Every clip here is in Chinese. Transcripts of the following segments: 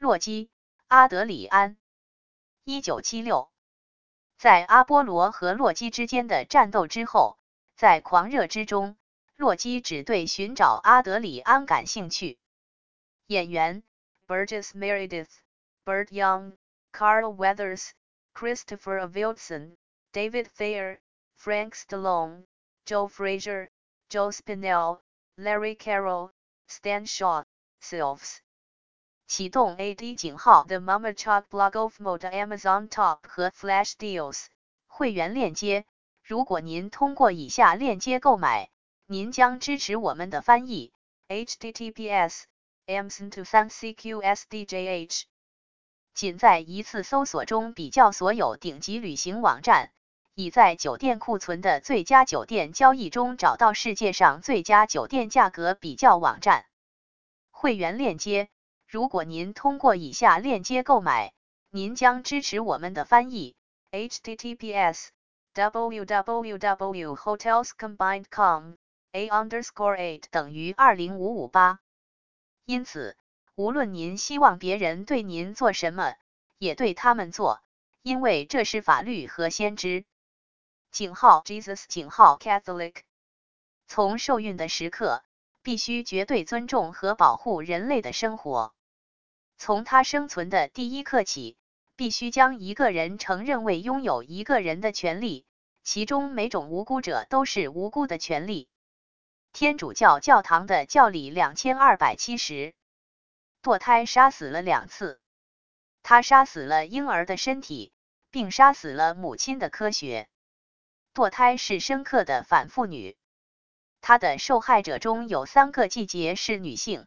洛基、阿德里安。一九七六，在阿波罗和洛基之间的战斗之后，在狂热之中，洛基只对寻找阿德里安感兴趣。演员：Burgess Meredith、Burt Young、Carl Weathers、Christopher Wilson、David Thayer、Frank Stallone、Joe Frazier、Joe Spinell、Larry Carroll、Stan Shaw、Sylves。启动 AD 井号 The Mama Chalk Blog of Mode Amazon Top 和 Flash Deals 会员链接。如果您通过以下链接购买，您将支持我们的翻译。https amson to 3 cqsdjh 仅在一次搜索中比较所有顶级旅行网站，已在酒店库存的最佳酒店交易中找到世界上最佳酒店价格比较网站。会员链接。如果您通过以下链接购买，您将支持我们的翻译。https www.hotelscombined.com a underscore eight 等于二零五五八。因此，无论您希望别人对您做什么，也对他们做，因为这是法律和先知。井号 Jesus 井号 Catholic。从受孕的时刻，必须绝对尊重和保护人类的生活。从他生存的第一刻起，必须将一个人承认为拥有一个人的权利，其中每种无辜者都是无辜的权利。天主教教堂的教理两千二百七十，堕胎杀死了两次，他杀死了婴儿的身体，并杀死了母亲的科学。堕胎是深刻的反妇女，他的受害者中有三个季节是女性。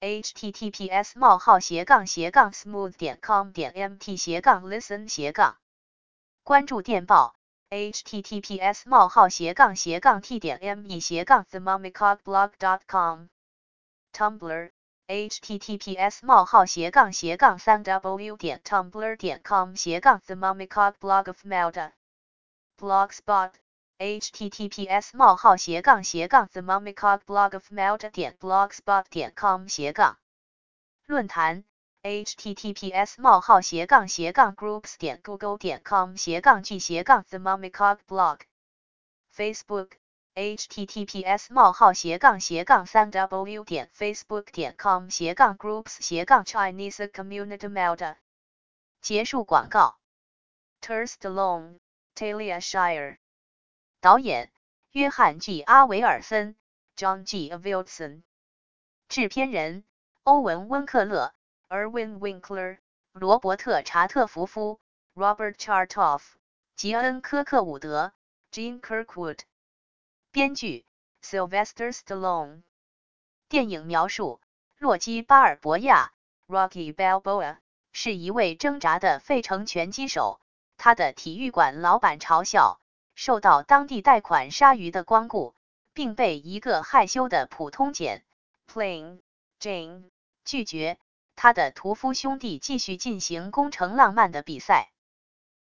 Https: 冒号斜杠斜杠 smooth 点 com 点 mt 斜杠 listen 斜杠关注电报 https: 冒号斜杠斜杠 t 点 me 斜杠 themomicogblog dot com Tumblr https: 冒号斜杠斜杠三 w 点 tumblr 点 com 斜杠 themomicogblog of Melda blogspot https: 冒号斜杠斜杠 the mummycock blog of melt 点 blogspot 点 com 斜杠论坛 https: 冒号斜杠斜杠 groups 点 google 点 com 斜杠 g 斜杠 the mummycock blog Facebook https: 冒号斜杠斜杠三 w 点 facebook 点 com 斜杠 groups 斜杠 Chinese community melda 结束广告 Turst alone Talia Shire 导演：约翰 ·G· 阿维尔森 （John G. Avildsen），制片人：欧文·温克勒 （Erwin Winkler）、罗伯特·查特福夫 （Robert Chartoff）、吉恩·科克伍德 （Gene Kirkwood），编剧：Sylvester Stallone。电影描述：洛基·巴尔博亚 （Rocky Balboa） 是一位挣扎的费城拳击手，他的体育馆老板嘲笑。受到当地贷款鲨鱼的光顾，并被一个害羞的普通简 （Plain Jane） 拒绝。他的屠夫兄弟继续进行攻城浪漫的比赛。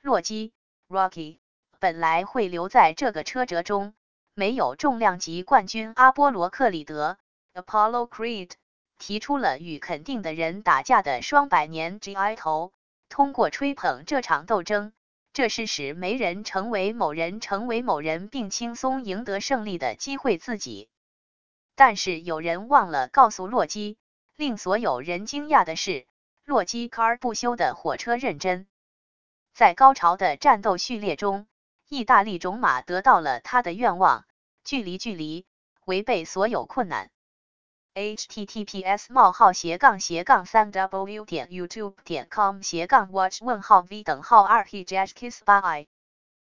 洛基 （Rocky） 本来会留在这个车辙中，没有重量级冠军阿波罗·克里德 （Apollo Creed） 提出了与肯定的人打架的双百年 GI 头，通过吹捧这场斗争。这是使没人成为某人，成为某人，并轻松赢得胜利的机会。自己，但是有人忘了告诉洛基，令所有人惊讶的是，洛基卡尔不休的火车认真。在高潮的战斗序列中，意大利种马得到了他的愿望：距离，距离，违背所有困难。Https: 冒号斜杠斜杠三 w 点 youtube 点 com 斜杠 watch 问号 v 等号二 he j a s kiss by